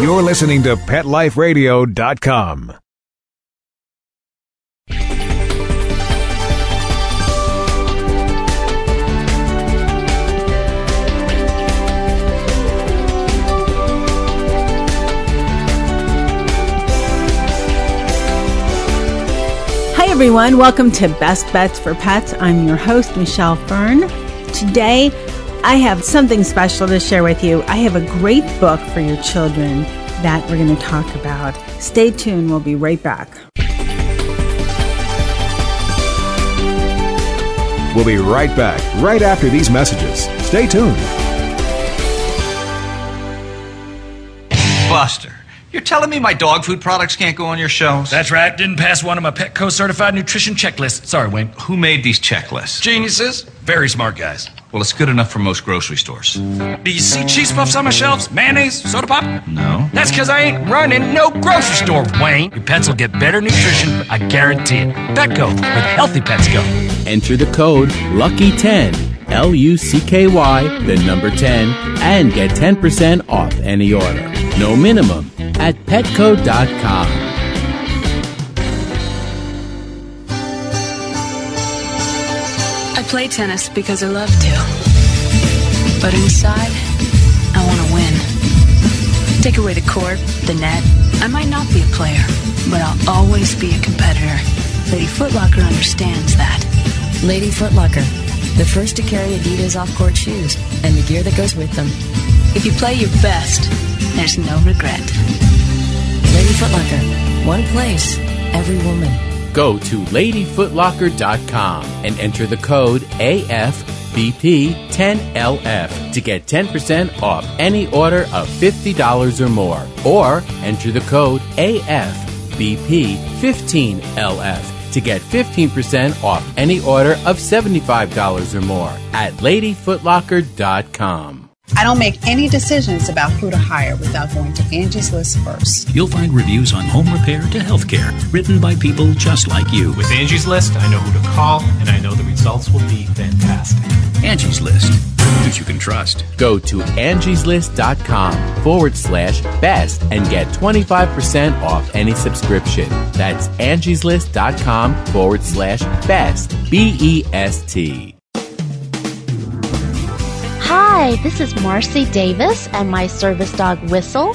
You're listening to PetLifeRadio.com. Hi, everyone. Welcome to Best Bets for Pets. I'm your host, Michelle Fern. Today, I have something special to share with you. I have a great book for your children that we're going to talk about. Stay tuned. We'll be right back. We'll be right back, right after these messages. Stay tuned. Buster, you're telling me my dog food products can't go on your shelves? That's right. Didn't pass one of my Petco certified nutrition checklists. Sorry, Wayne. Who made these checklists? Geniuses. Very smart guys. Well, it's good enough for most grocery stores. Do you see cheese puffs on my shelves? Mayonnaise? Soda pop? No. That's because I ain't running no grocery store, Wayne. Your pets will get better nutrition, I guarantee it. Petco, where the healthy pets go. Enter the code LUCKY10, L U C K Y, the number 10, and get 10% off any order. No minimum at petco.com. play tennis because I love to. But inside, I want to win. Take away the court, the net. I might not be a player, but I'll always be a competitor. Lady Footlocker understands that. Lady Footlocker, the first to carry Adidas off-court shoes and the gear that goes with them. If you play your best, there's no regret. Lady Footlocker, one place, every woman. Go to ladyfootlocker.com and enter the code AFBP10LF to get 10% off any order of $50 or more. Or enter the code AFBP15LF to get 15% off any order of $75 or more at ladyfootlocker.com. I don't make any decisions about who to hire without going to Angie's List first. You'll find reviews on home repair to healthcare written by people just like you. With Angie's List, I know who to call, and I know the results will be fantastic. Angie's List, which you can trust. Go to angieslist.com forward slash best and get 25% off any subscription. That's angieslist.com forward slash best. B E S T. Hi, this is Marcie Davis and my service dog Whistle,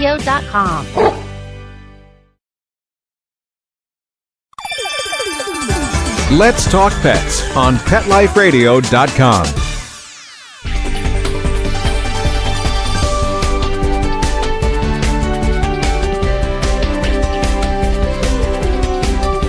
PetLifeRadio.com. Let's Talk Pets on PetLifeRadio.com.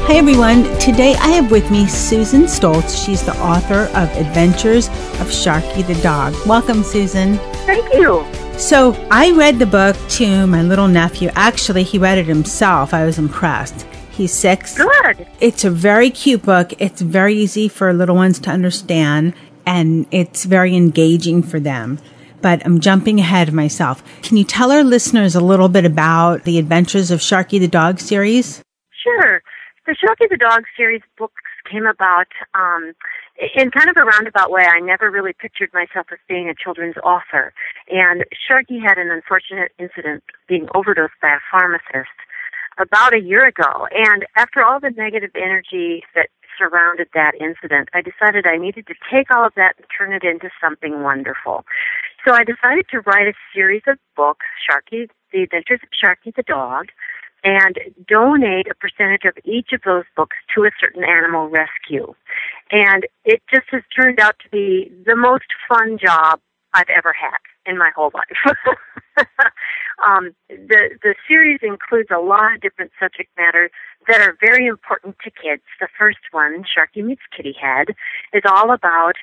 Hi, everyone. Today I have with me Susan Stoltz. She's the author of Adventures of Sharky the Dog. Welcome, Susan. Thank you. So, I read the book to my little nephew. Actually, he read it himself. I was impressed. He's six. Good. It's a very cute book. It's very easy for little ones to understand, and it's very engaging for them. But I'm jumping ahead of myself. Can you tell our listeners a little bit about the Adventures of Sharky the Dog series? Sure. The Sharky the Dog series books came about um, in kind of a roundabout way. I never really pictured myself as being a children's author. And Sharky had an unfortunate incident being overdosed by a pharmacist about a year ago. And after all the negative energy that surrounded that incident, I decided I needed to take all of that and turn it into something wonderful. So I decided to write a series of books, Sharky, The Adventures of Sharky the Dog, and donate a percentage of each of those books to a certain animal rescue. And it just has turned out to be the most fun job I've ever had in my whole life. um, the the series includes a lot of different subject matter that are very important to kids. The first one, Sharky Meets Kitty Head, is all about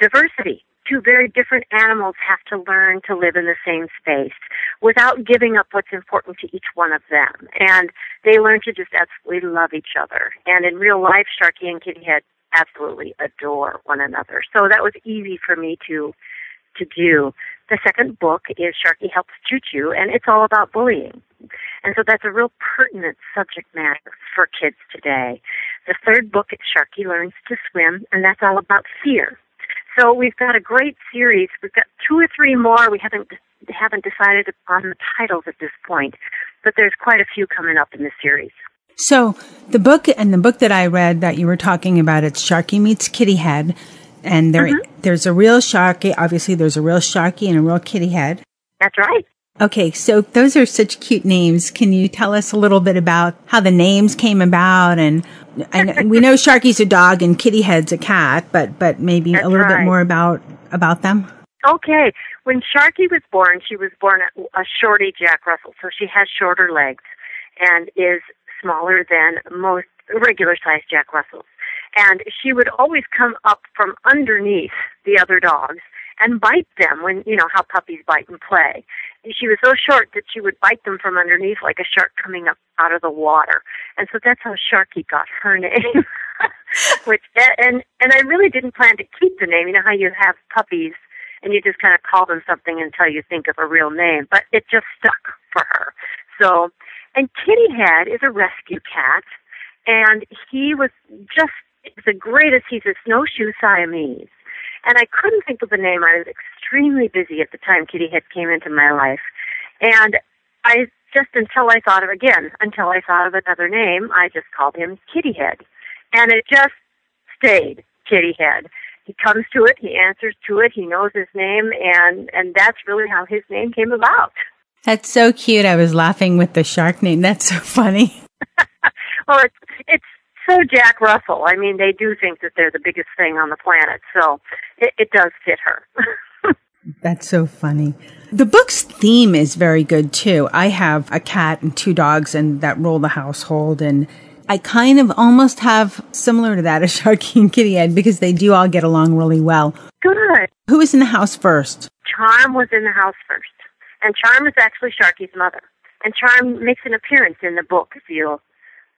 diversity two very different animals have to learn to live in the same space without giving up what's important to each one of them. And they learn to just absolutely love each other. And in real life, Sharky and Kitty Head absolutely adore one another. So that was easy for me to to do. The second book is Sharky Helps Choo Choo, and it's all about bullying. And so that's a real pertinent subject matter for kids today. The third book is Sharky Learns to Swim, and that's all about fear. So we've got a great series. We've got two or three more. We haven't haven't decided on the titles at this point, but there's quite a few coming up in the series. So the book and the book that I read that you were talking about, it's Sharky Meets Kitty Head. And there, mm-hmm. there's a real Sharky. Obviously, there's a real Sharky and a real Kitty Head. That's right. Okay, so those are such cute names. Can you tell us a little bit about how the names came about? And know, we know Sharky's a dog and Kitty Head's a cat, but but maybe That's a little right. bit more about about them. Okay, when Sharky was born, she was born a shorty Jack Russell, so she has shorter legs and is smaller than most regular sized Jack Russells. And she would always come up from underneath the other dogs and bite them when, you know, how puppies bite and play. She was so short that she would bite them from underneath like a shark coming up out of the water. And so that's how Sharky got her name. Which, and, and I really didn't plan to keep the name. You know how you have puppies and you just kind of call them something until you think of a real name, but it just stuck for her. So, and Kitty Head is a rescue cat, and he was just the greatest. He's a snowshoe Siamese. And I couldn't think of a name. I was extremely busy at the time Kitty Head came into my life. And I just until I thought of again, until I thought of another name, I just called him Kitty Head. And it just stayed Kitty Head. He comes to it, he answers to it, he knows his name and and that's really how his name came about. That's so cute. I was laughing with the shark name. That's so funny. well, it's it's so Jack Russell. I mean, they do think that they're the biggest thing on the planet, so it, it does fit her. That's so funny. The book's theme is very good too. I have a cat and two dogs and that rule the household and I kind of almost have similar to that as Sharky and Kitty Head because they do all get along really well. Good. Who was in the house first? Charm was in the house first. And Charm is actually Sharky's mother. And Charm makes an appearance in the book, if you'll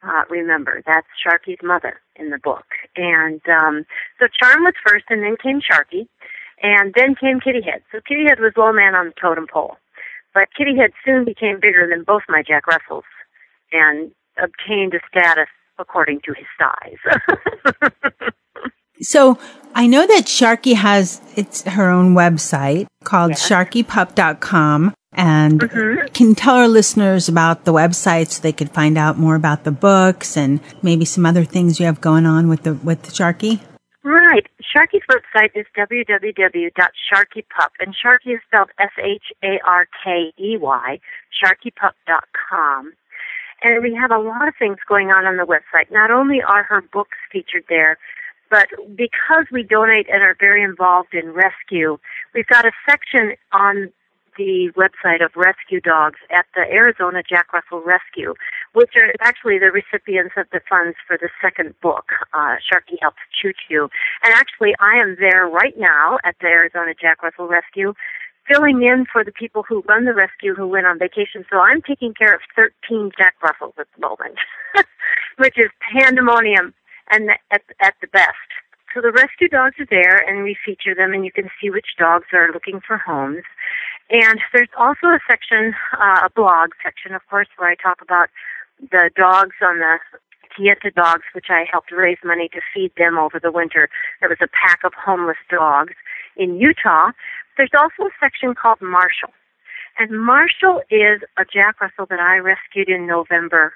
uh, remember. That's Sharky's mother in the book. And um, so Charm was first, and then came Sharky, and then came Kitty Head. So Kitty Head was low man on the totem pole. But Kitty Head soon became bigger than both my Jack Russells and obtained a status according to his size. so I know that Sharky has it's her own website called yes. sharkeypup.com. And mm-hmm. can tell our listeners about the website so they could find out more about the books and maybe some other things you have going on with the with the Sharky. Right. Sharky's website is www.sharkeypup, and Sharky is spelled S H A R K E Y, sharkeypup.com. And we have a lot of things going on on the website. Not only are her books featured there, but because we donate and are very involved in rescue, we've got a section on the website of rescue dogs at the Arizona Jack Russell Rescue, which are actually the recipients of the funds for the second book, uh, Sharky Helps Choo Choo. And actually, I am there right now at the Arizona Jack Russell Rescue, filling in for the people who run the rescue who went on vacation. So I'm taking care of 13 Jack Russells at the moment, which is pandemonium and at, at the best. So the rescue dogs are there and we feature them and you can see which dogs are looking for homes. And there's also a section, uh, a blog section, of course, where I talk about the dogs on the Tieta dogs, which I helped raise money to feed them over the winter. There was a pack of homeless dogs in Utah. There's also a section called Marshall. And Marshall is a Jack Russell that I rescued in November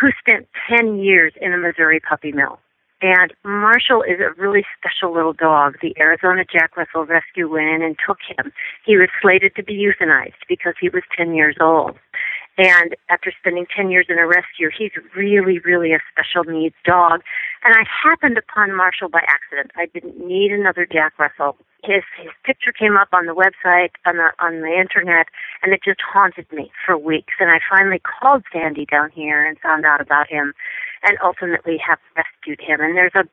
who spent 10 years in a Missouri puppy mill. And Marshall is a really special little dog. The Arizona Jack Russell Rescue went in and took him. He was slated to be euthanized because he was 10 years old. And after spending 10 years in a rescue, he's really, really a special needs dog. And I happened upon Marshall by accident. I didn't need another Jack Russell. His, his picture came up on the website, on the, on the internet, and it just haunted me for weeks. And I finally called Sandy down here and found out about him and ultimately have rescued him. And there's a,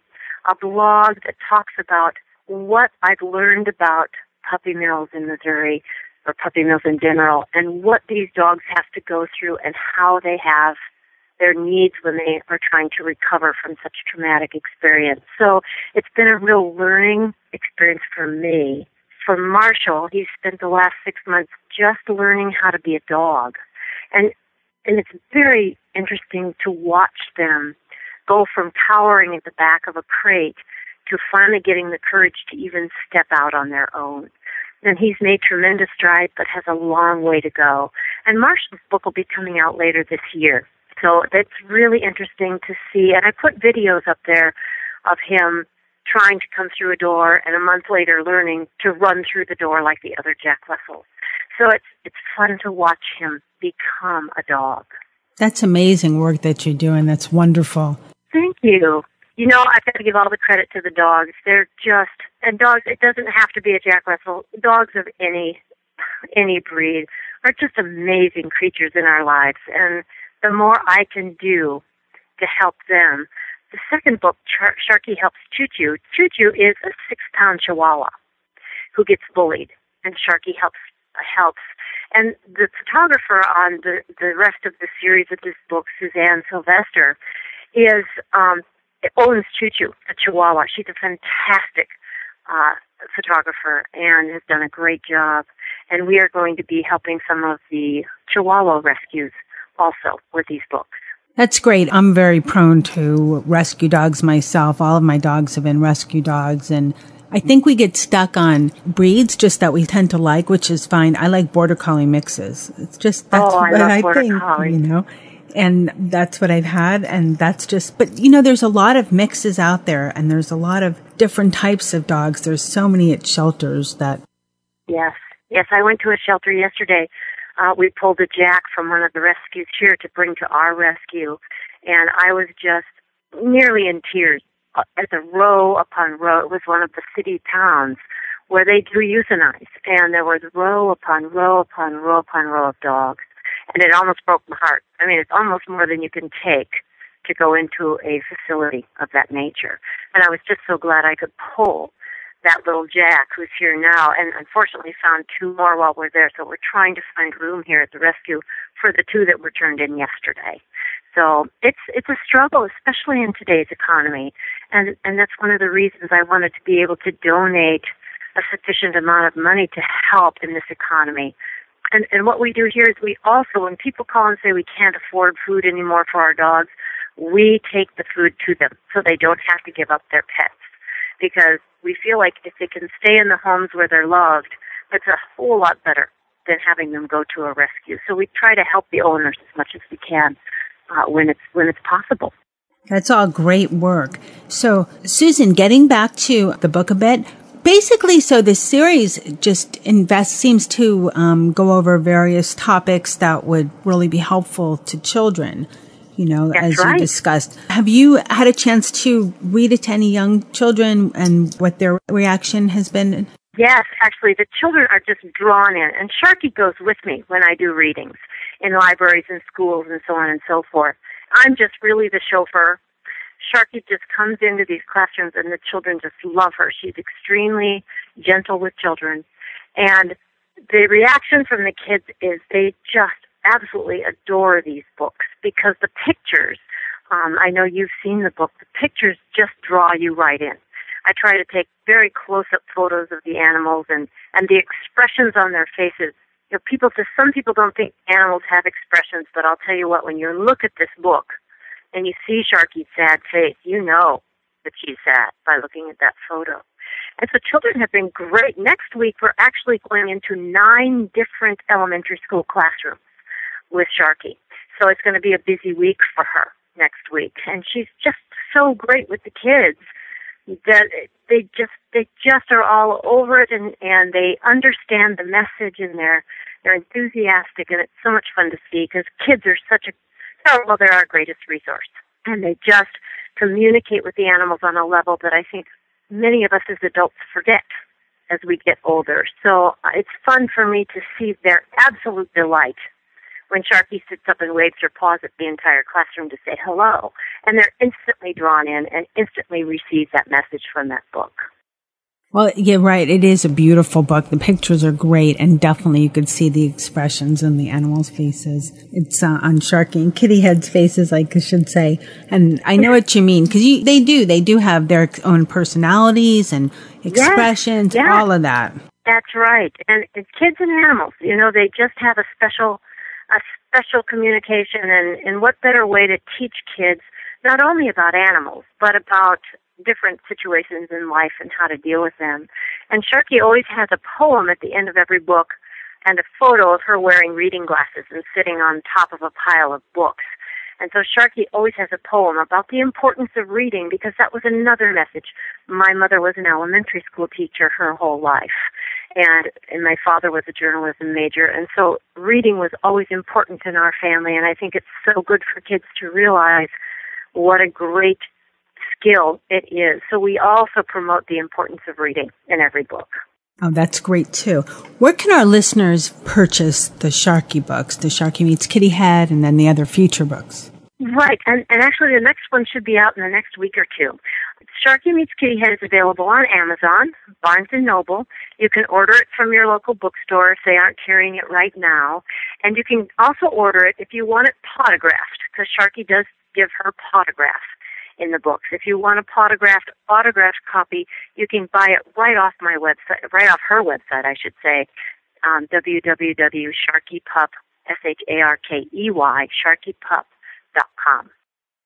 a blog that talks about what I've learned about puppy mills in Missouri or puppy mills in general and what these dogs have to go through and how they have their needs when they are trying to recover from such traumatic experience. So it's been a real learning experience for me. For Marshall, he spent the last six months just learning how to be a dog. And and it's very interesting to watch them go from cowering at the back of a crate to finally getting the courage to even step out on their own. And he's made tremendous strides, but has a long way to go. And Marshall's book will be coming out later this year. So that's really interesting to see. And I put videos up there of him trying to come through a door and a month later learning to run through the door like the other Jack Russells. So it's it's fun to watch him become a dog. That's amazing work that you're doing. That's wonderful. Thank you. You know, I've got to give all the credit to the dogs. They're just and dogs it doesn't have to be a Jack Russell. Dogs of any any breed are just amazing creatures in our lives and the more I can do to help them. The second book, Char- Sharky Helps Choo Choo. Choo Choo is a six pound chihuahua who gets bullied, and Sharky helps helps. And the photographer on the the rest of the series of this book, Suzanne Sylvester, is um, owns Choo Choo, a chihuahua. She's a fantastic uh, photographer and has done a great job. And we are going to be helping some of the chihuahua rescues also with these books. That's great. I'm very prone to rescue dogs myself. All of my dogs have been rescue dogs and I think we get stuck on breeds just that we tend to like, which is fine. I like border collie mixes. It's just that's oh, I what love I border think, collie. you know. And that's what I've had and that's just but you know there's a lot of mixes out there and there's a lot of different types of dogs. There's so many at shelters that Yes. Yes, I went to a shelter yesterday uh, we pulled a jack from one of the rescues here to bring to our rescue, and I was just nearly in tears. Uh, As a row upon row, it was one of the city towns where they do euthanize, and there was row upon row upon row upon row of dogs, and it almost broke my heart. I mean, it's almost more than you can take to go into a facility of that nature, and I was just so glad I could pull that little Jack who's here now, and unfortunately found two more while we're there. So we're trying to find room here at the rescue for the two that were turned in yesterday. So it's it's a struggle, especially in today's economy, and and that's one of the reasons I wanted to be able to donate a sufficient amount of money to help in this economy. And and what we do here is we also, when people call and say we can't afford food anymore for our dogs, we take the food to them so they don't have to give up their pets because we feel like if they can stay in the homes where they're loved, it's a whole lot better than having them go to a rescue. So we try to help the owners as much as we can uh, when it's when it's possible. That's all great work. So, Susan, getting back to the book a bit, basically, so the series just invest seems to um, go over various topics that would really be helpful to children. You know, That's as right. you discussed. Have you had a chance to read it to any young children and what their reaction has been? Yes, actually, the children are just drawn in, and Sharky goes with me when I do readings in libraries and schools and so on and so forth. I'm just really the chauffeur. Sharky just comes into these classrooms, and the children just love her. She's extremely gentle with children, and the reaction from the kids is they just absolutely adore these books because the pictures. Um, I know you've seen the book. The pictures just draw you right in. I try to take very close-up photos of the animals and and the expressions on their faces. You know, people just some people don't think animals have expressions, but I'll tell you what, when you look at this book and you see Sharky's sad face, you know that she's sad by looking at that photo. And so children have been great. Next week we're actually going into nine different elementary school classrooms with Sharky. So it's going to be a busy week for her next week. And she's just so great with the kids that they just they just are all over it and and they understand the message and they're they're enthusiastic and it's so much fun to see because kids are such a well they're our greatest resource and they just communicate with the animals on a level that I think many of us as adults forget as we get older. So uh, it's fun for me to see their absolute delight when Sharky sits up and waves her paws at the entire classroom to say hello. And they're instantly drawn in and instantly receive that message from that book. Well, yeah, right. It is a beautiful book. The pictures are great, and definitely you could see the expressions in the animals' faces. It's uh, on Sharky and Kitty Head's faces, I should say. And I know what you mean because they do. They do have their own personalities and expressions, yes, yes. all of that. That's right. And, and kids and animals, you know, they just have a special, a special communication. And, and what better way to teach kids not only about animals, but about different situations in life and how to deal with them. And Sharky always has a poem at the end of every book and a photo of her wearing reading glasses and sitting on top of a pile of books. And so Sharkey always has a poem about the importance of reading because that was another message. My mother was an elementary school teacher her whole life. And, and my father was a journalism major. And so reading was always important in our family. And I think it's so good for kids to realize what a great skill it is. So we also promote the importance of reading in every book. Oh, that's great too. Where can our listeners purchase the Sharky books, the Sharky Meets Kitty Head, and then the other future books? Right, and, and actually the next one should be out in the next week or two. Sharky Meets Kitty Head is available on Amazon, Barnes and Noble. You can order it from your local bookstore if they aren't carrying it right now. And you can also order it if you want it pawtographed, because Sharky does give her pawtograph in the books. If you want a autographed autographed copy, you can buy it right off my website, right off her website, I should say, um, www.sharkeypup, S-H-A-R-K-E-Y, sharkeypup.com.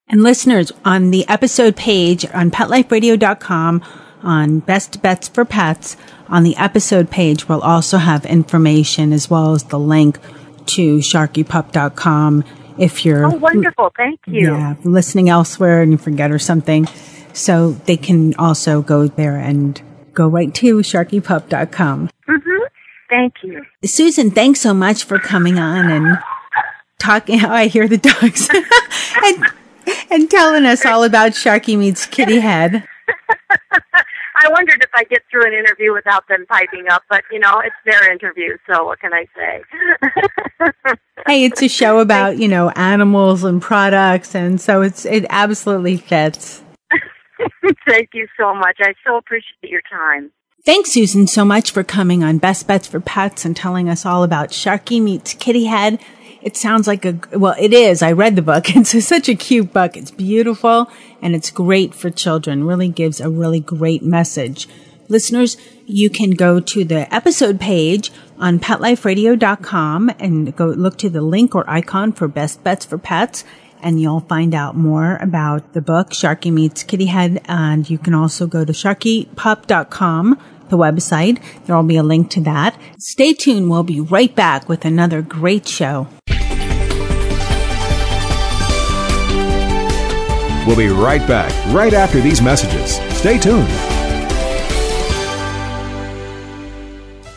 And listeners, on the episode page on PetLifeRadio.com, on Best Bets for Pets, on the episode page, we'll also have information as well as the link to SharkeyPup.com if you're oh wonderful. Thank you. Yeah listening elsewhere and you forget or something. So they can also go there and go right to sharkeypup.com mm-hmm. thank you. Susan thanks so much for coming on and talking. How i hear the dogs. And and telling us all about sharky meets kitty head I wondered if I get through an interview without them piping up, but you know, it's their interview, so what can I say? hey, it's a show about, you know, animals and products and so it's it absolutely fits. Thank you so much. I so appreciate your time. Thanks, Susan, so much for coming on Best Bets for Pets and telling us all about Sharky Meets Kitty Head it sounds like a, well, it is. I read the book. It's such a cute book. It's beautiful and it's great for children. Really gives a really great message. Listeners, you can go to the episode page on petliferadio.com and go look to the link or icon for best bets for pets and you'll find out more about the book Sharky Meets Kitty Head and you can also go to sharkeypup.com the website. There will be a link to that. Stay tuned. We'll be right back with another great show. We'll be right back, right after these messages. Stay tuned.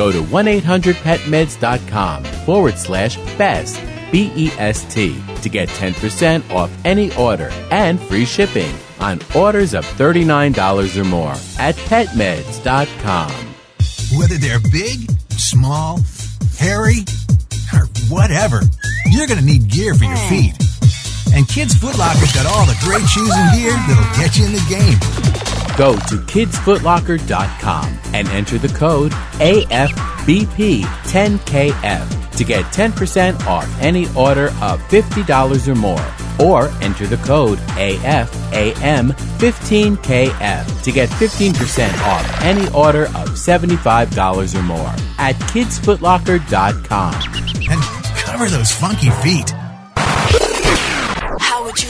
Go to 1-800-PetMeds.com forward slash best, B-E-S-T, to get 10% off any order and free shipping on orders of $39 or more at PetMeds.com. Whether they're big, small, hairy, or whatever, you're going to need gear for your feet. And Kids Foot Locker's got all the great shoes and gear that'll get you in the game. Go to kidsfootlocker.com and enter the code AFBP10KF to get 10% off any order of $50 or more. Or enter the code AFAM15KF to get 15% off any order of $75 or more at kidsfootlocker.com. And cover those funky feet. How would you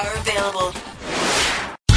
are available.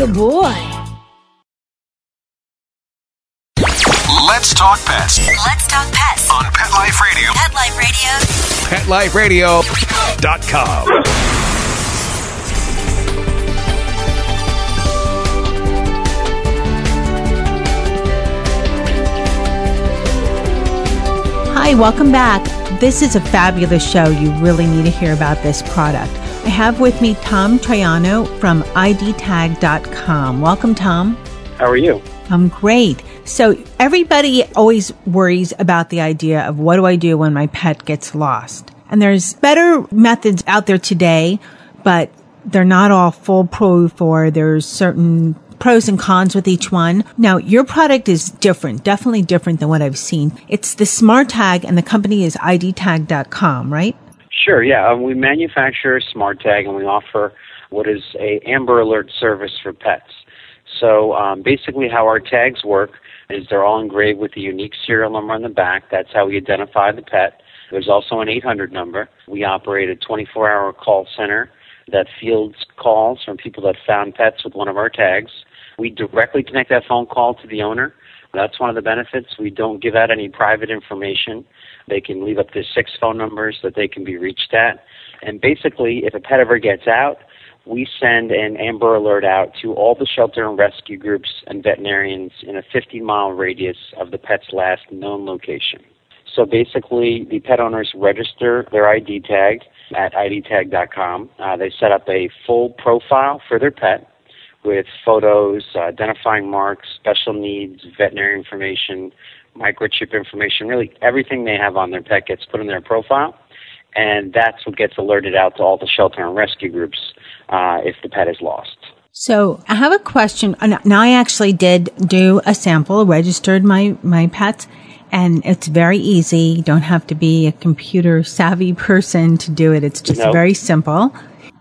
Good boy. Let's talk pets Let's talk pets on Pet Life Radio. Pet Life Radio. PetLifeRadio.com. Hi, welcome back. This is a fabulous show. You really need to hear about this product. I have with me Tom Triano from IDTag.com. Welcome, Tom. How are you? I'm great. So, everybody always worries about the idea of what do I do when my pet gets lost? And there's better methods out there today, but they're not all foolproof or there's certain pros and cons with each one. Now, your product is different, definitely different than what I've seen. It's the Smart Tag and the company is idtag.com, right? Sure, yeah. Um, we manufacture Smart Tag and we offer what is a Amber Alert service for pets. So um, basically, how our tags work is they're all engraved with a unique serial number on the back. That's how we identify the pet. There's also an 800 number. We operate a 24-hour call center that fields calls from people that found pets with one of our tags. We directly connect that phone call to the owner. That's one of the benefits. We don't give out any private information. They can leave up to six phone numbers that they can be reached at. And basically, if a pet ever gets out, we send an Amber Alert out to all the shelter and rescue groups and veterinarians in a 50 mile radius of the pet's last known location. So basically, the pet owners register their ID tag at idtag.com. Uh, they set up a full profile for their pet with photos, uh, identifying marks, special needs, veterinary information, microchip information, really everything they have on their pet gets put in their profile. And that's what gets alerted out to all the shelter and rescue groups uh, if the pet is lost. So I have a question. Now I actually did do a sample, registered my, my pets, and it's very easy. You don't have to be a computer savvy person to do it. It's just Nope. very simple.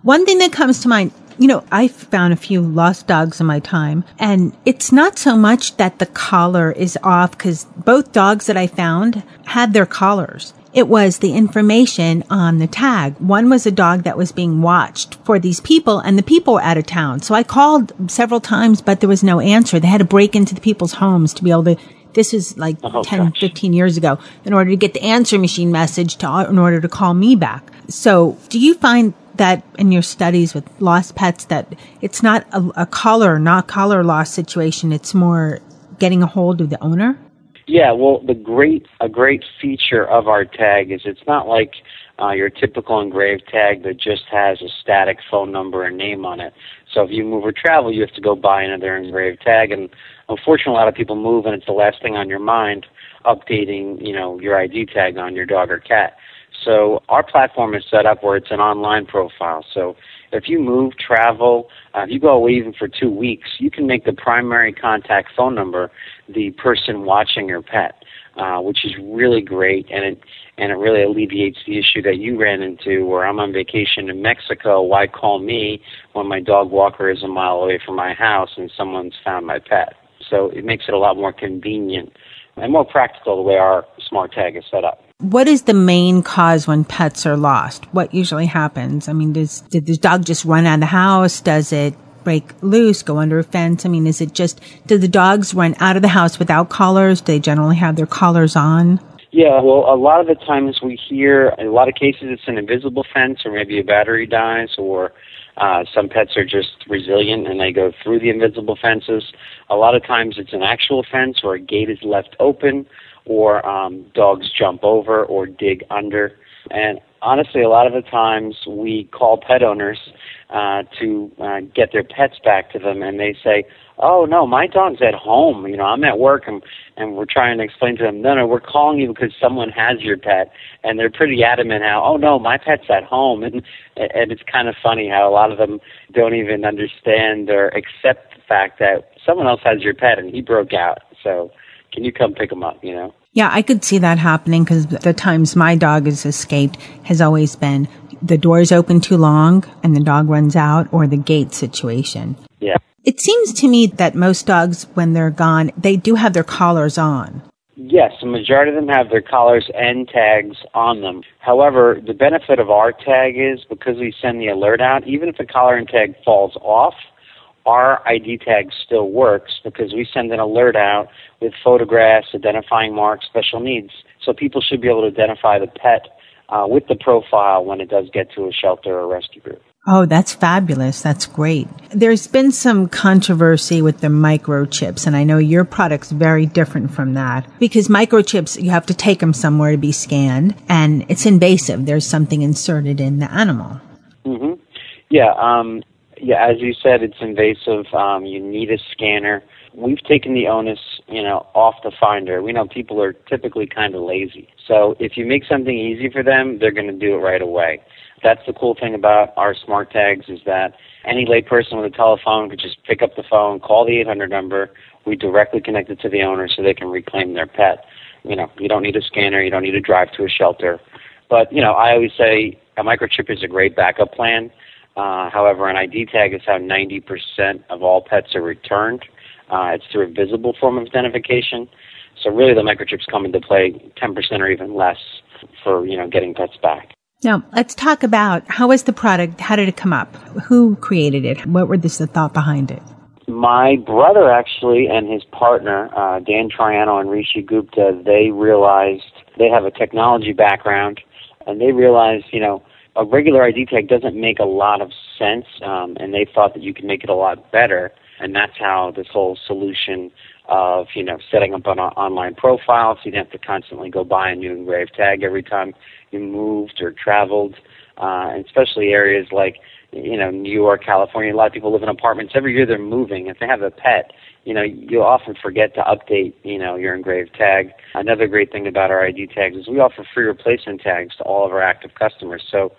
One thing that comes to mind, you know, I found a few lost dogs in my time and it's not so much that the collar is off because both dogs that I found had their collars. It was the information on the tag. One was a dog that was being watched for these people and the people were out of town. So I called several times, but there was no answer. They had to break into the people's homes to be able to this is like Oh, 10, 15 years ago in order to get the answer machine message to, in order to call me back. So do you find that in your studies with lost pets that it's not a, a collar, not collar loss situation. It's more getting a hold of the owner? Yeah, well, the great a great feature of our tag is it's not like uh, your typical engraved tag that just has a static phone number and name on it. So if you move or travel, you have to go buy another engraved tag, and unfortunately, a lot of people move, and it's the last thing on your mind, updating you know your ID tag on your dog or cat. So our platform is set up where it's an online profile. So if you move, travel, uh, if you go away even for two weeks, you can make the primary contact phone number the person watching your pet, uh, which is really great, and it and it really alleviates the issue that you ran into where I'm on vacation in Mexico. Why call me when my dog walker is a mile away from my house and someone's found my pet? So it makes it a lot more convenient and more practical the way our smart tag is set up. What is the main cause when pets are lost? What usually happens? I mean, does did the dog just run out of the house? Does it break loose, go under a fence? I mean, is it just do the dogs run out of the house without collars? Do they generally have their collars on? Yeah, well, a lot of the times we hear, in a lot of cases, it's an invisible fence, or maybe a battery dies, or uh, some pets are just resilient and they go through the invisible fences. A lot of times it's an actual fence, or a gate is left open, or um, dogs jump over or dig under. And honestly, a lot of the times we call pet owners uh, to uh, get their pets back to them, and they say, "Oh no, my dog's at home. You know, I'm at work, and and we're trying to explain to them, no, no, we're calling you because someone has your pet, and they're pretty adamant how, oh no, my pet's at home, and and it's kind of funny how a lot of them don't even understand or accept the fact that someone else has your pet and he broke out, so can you come pick him up? You know. Yeah, I could see that happening because the times my dog has escaped has always been the door's open too long and the dog runs out or the gate situation. Yeah. It seems to me that most dogs, when they're gone, they do have their collars on. Yes, the majority of them have their collars and tags on them. However, the benefit of our tag is because we send the alert out, even if the collar and tag falls off, our ID tag still works because we send an alert out with photographs, identifying marks, special needs. So people should be able to identify the pet uh, with the profile when it does get to a shelter or rescue group. Oh, that's fabulous. That's great. There's been some controversy with the microchips, and I know your product's very different from that because microchips, you have to take them somewhere to be scanned, and it's invasive. There's something inserted in the animal. Mm-hmm. Yeah, um, yeah. As you said, it's invasive. Um, you need a scanner. We've taken the onus, you know, off the finder. We know people are typically kind of lazy, so if you make something easy for them, they're going to do it right away. That's the cool thing about our smart tags is that any layperson with a telephone could just pick up the phone, call the 800 number. We directly connect it to the owner so they can reclaim their pet. You know, you don't need a scanner, you don't need to drive to a shelter. But you know, I always say a microchip is a great backup plan. Uh, however, an ID tag is how 90% of all pets are returned. Uh, it's through a visible form of identification. So really, the microchips come into play 10% or even less for you know getting pets back. Now, let's talk about how was the product? How did it come up? Who created it? What were this the thought behind it? My brother actually and his partner, uh, Dan Triano and Rishi Gupta, they realized they have a technology background, and they realized, you know, a regular ID tag doesn't make a lot of sense, um, and they thought that you could make it a lot better, and that's how this whole solution of you know setting up an online profile so you don't have to constantly go buy a new engraved tag every time you moved or traveled, uh, and especially areas like you know New York, California. A lot of people live in apartments. Every year they're moving. If they have a pet, you know you'll often forget to update you know your engraved tag. Another great thing about our ID tags is we offer free replacement tags to all of our active customers. So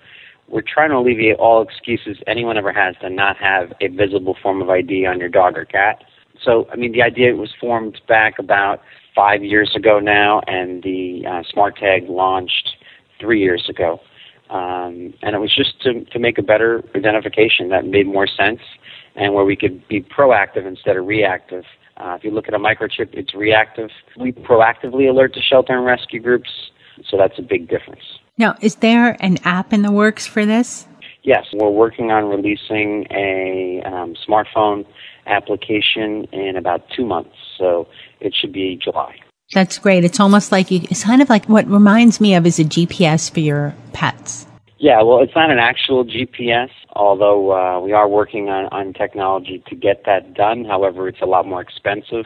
we're trying to alleviate all excuses anyone ever has to not have a visible form of ID on your dog or cat. So, I mean, the idea was formed back about five years ago now, and the uh, Smart Tag launched three years ago. Um, and it was just to, to make a better identification that made more sense and where we could be proactive instead of reactive. Uh, if you look at a microchip, it's reactive. We proactively alert the shelter and rescue groups, so that's a big difference. Now, is there an app in the works for this? Yes, we're working on releasing a um, smartphone application in about two months, so it should be July. That's great. It's almost like you, it's kind of like what reminds me of is a GPS for your pets. Yeah, well, it's not an actual GPS, although uh, we are working on, on technology to get that done. However, it's a lot more expensive.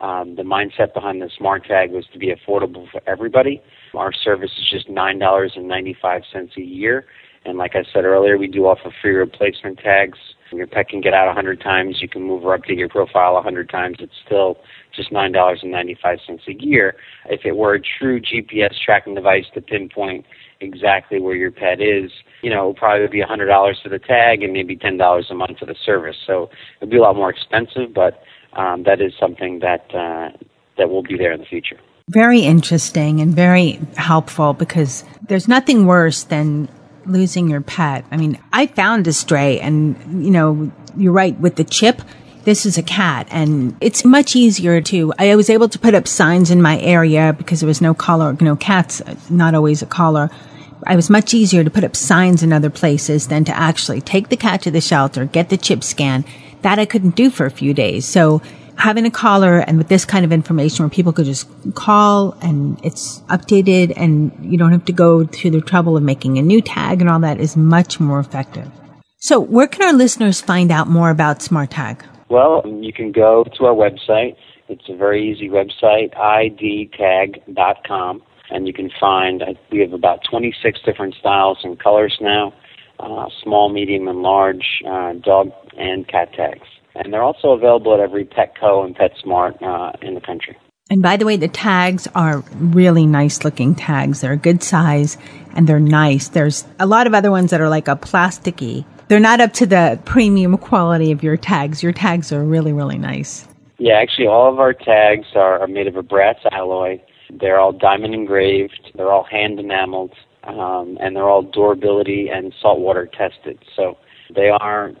Um, the mindset behind the smart tag was to be affordable for everybody. Our service is just $9.95 a year. And like I said earlier, we do offer free replacement tags. Your pet can get out 100 times. You can move or update your profile 100 times. It's still just $9.95 a year. If it were a true GPS tracking device to pinpoint exactly where your pet is, you know, it would probably be $100 for the tag and maybe $10 a month for the service. So it would be a lot more expensive, but um, that is something that uh, that will be there in the future. Very interesting and very helpful because there's nothing worse than losing your pet. I mean, I found a stray and, you know, you're right with the chip. This is a cat and it's much easier to, I was able to put up signs in my area because there was no collar, no cats, not always a collar. I was much easier to put up signs in other places than to actually take the cat to the shelter, get the chip scan. That I couldn't do for a few days. So having a caller and with this kind of information where people could just call and it's updated and you don't have to go through the trouble of making a new tag and all that is much more effective. So where can our listeners find out more about SmartTag? Well, you can go to our website. It's a very easy website, idtag.com. and you can find we have about 26 different styles and colors now, uh, small, medium, and large uh, dog and cat tags. And they're also available at every Petco and PetSmart uh, in the country. And by the way, the tags are really nice looking tags. They're a good size and they're nice. There's a lot of other ones that are like a plasticky. They're not up to the premium quality of your tags. Your tags are really, really nice. Yeah, actually, all of our tags are, are made of a brass alloy. They're all diamond engraved. They're all hand enameled, um, and they're all durability and saltwater tested. So they are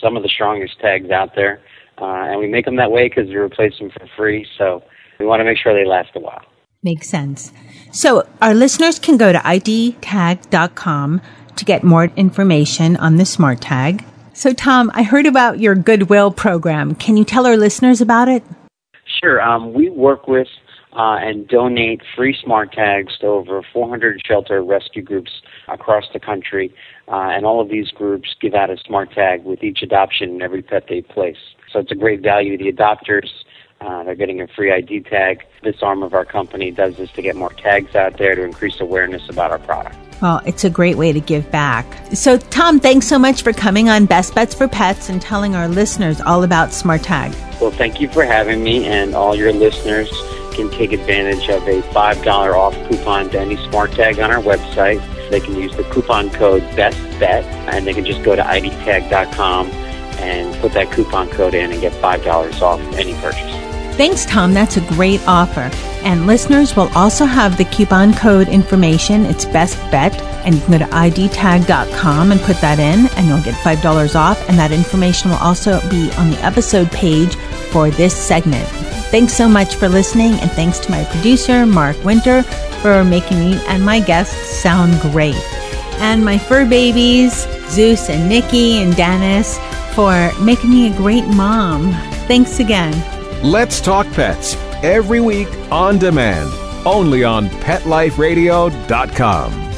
some of the strongest tags out there, uh, and we make them that way because we replace them for free. So we want to make sure they last a while. Makes sense. So our listeners can go to idtag.com to get more information on the smart tag. So Tom, I heard about your Goodwill program. Can you tell our listeners about it? Sure. Um, we work with uh, and donate free smart tags to over 400 shelter rescue groups across the country. Uh, and all of these groups give out a smart tag with each adoption and every pet they place. So it's a great value to the adopters. Uh, they're getting a free ID tag. This arm of our company does this to get more tags out there to increase awareness about our product. Well, it's a great way to give back. So, Tom, thanks so much for coming on Best Bets for Pets and telling our listeners all about Smart Tag. Well, thank you for having me, and all your listeners can take advantage of a $5 off coupon to any Smart Tag on our website. They can use the coupon code BESTBET, and they can just go to idtag.com and put that coupon code in and get $5 off any purchase. Thanks, Tom. That's a great offer. And listeners will also have the coupon code information. It's best bet. And you can go to idtag.com and put that in, and you'll get $5 off. And that information will also be on the episode page for this segment. Thanks so much for listening. And thanks to my producer, Mark Winter, for making me and my guests sound great. And my fur babies, Zeus and Nikki and Dennis, for making me a great mom. Thanks again. Let's Talk Pets every week on demand, only on PetLifeRadio.com.